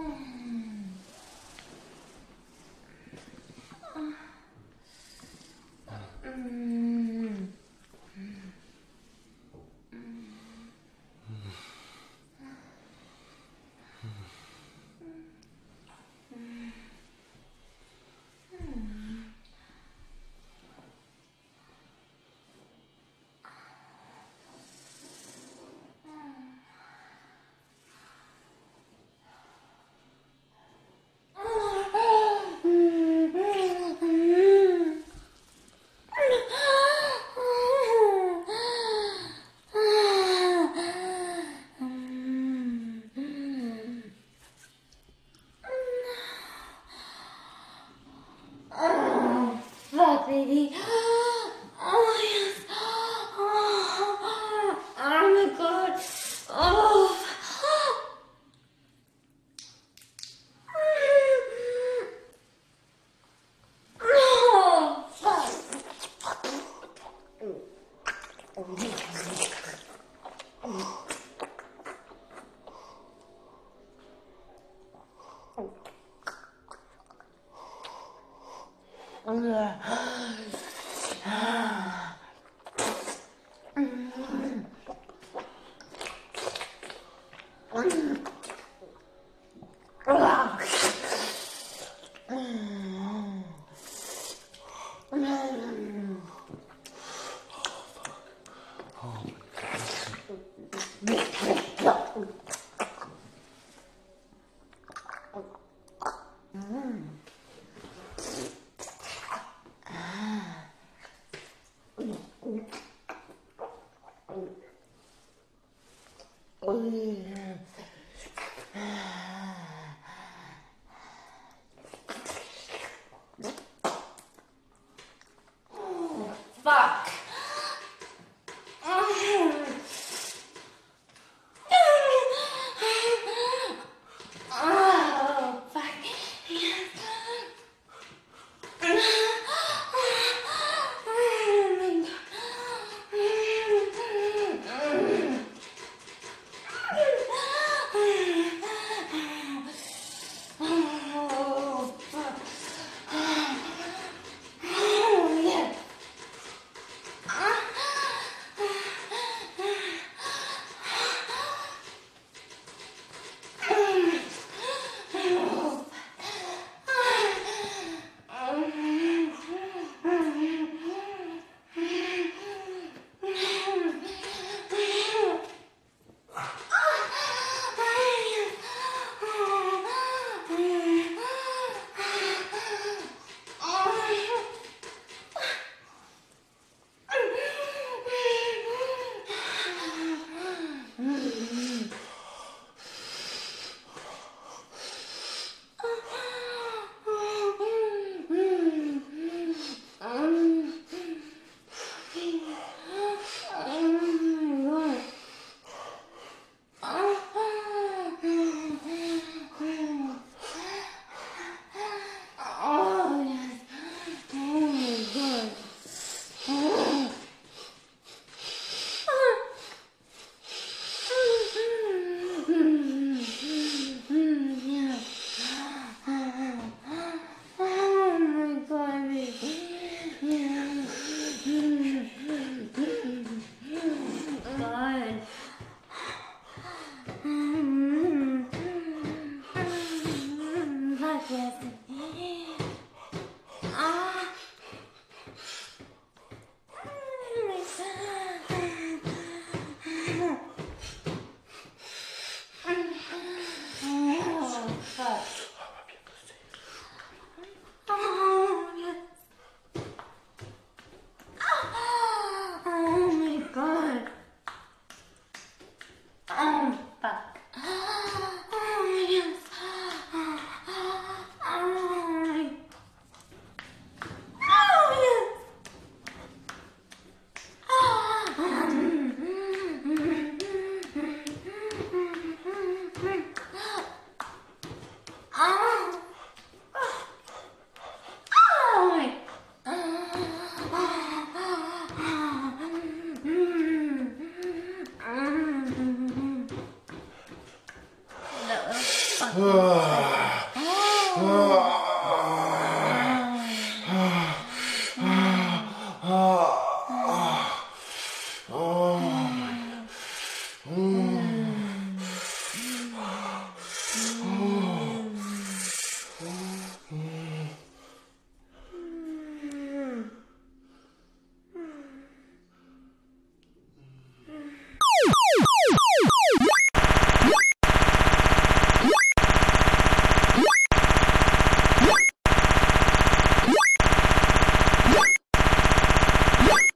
Mm-hmm. baby. Oh, my God. Fuck. oh.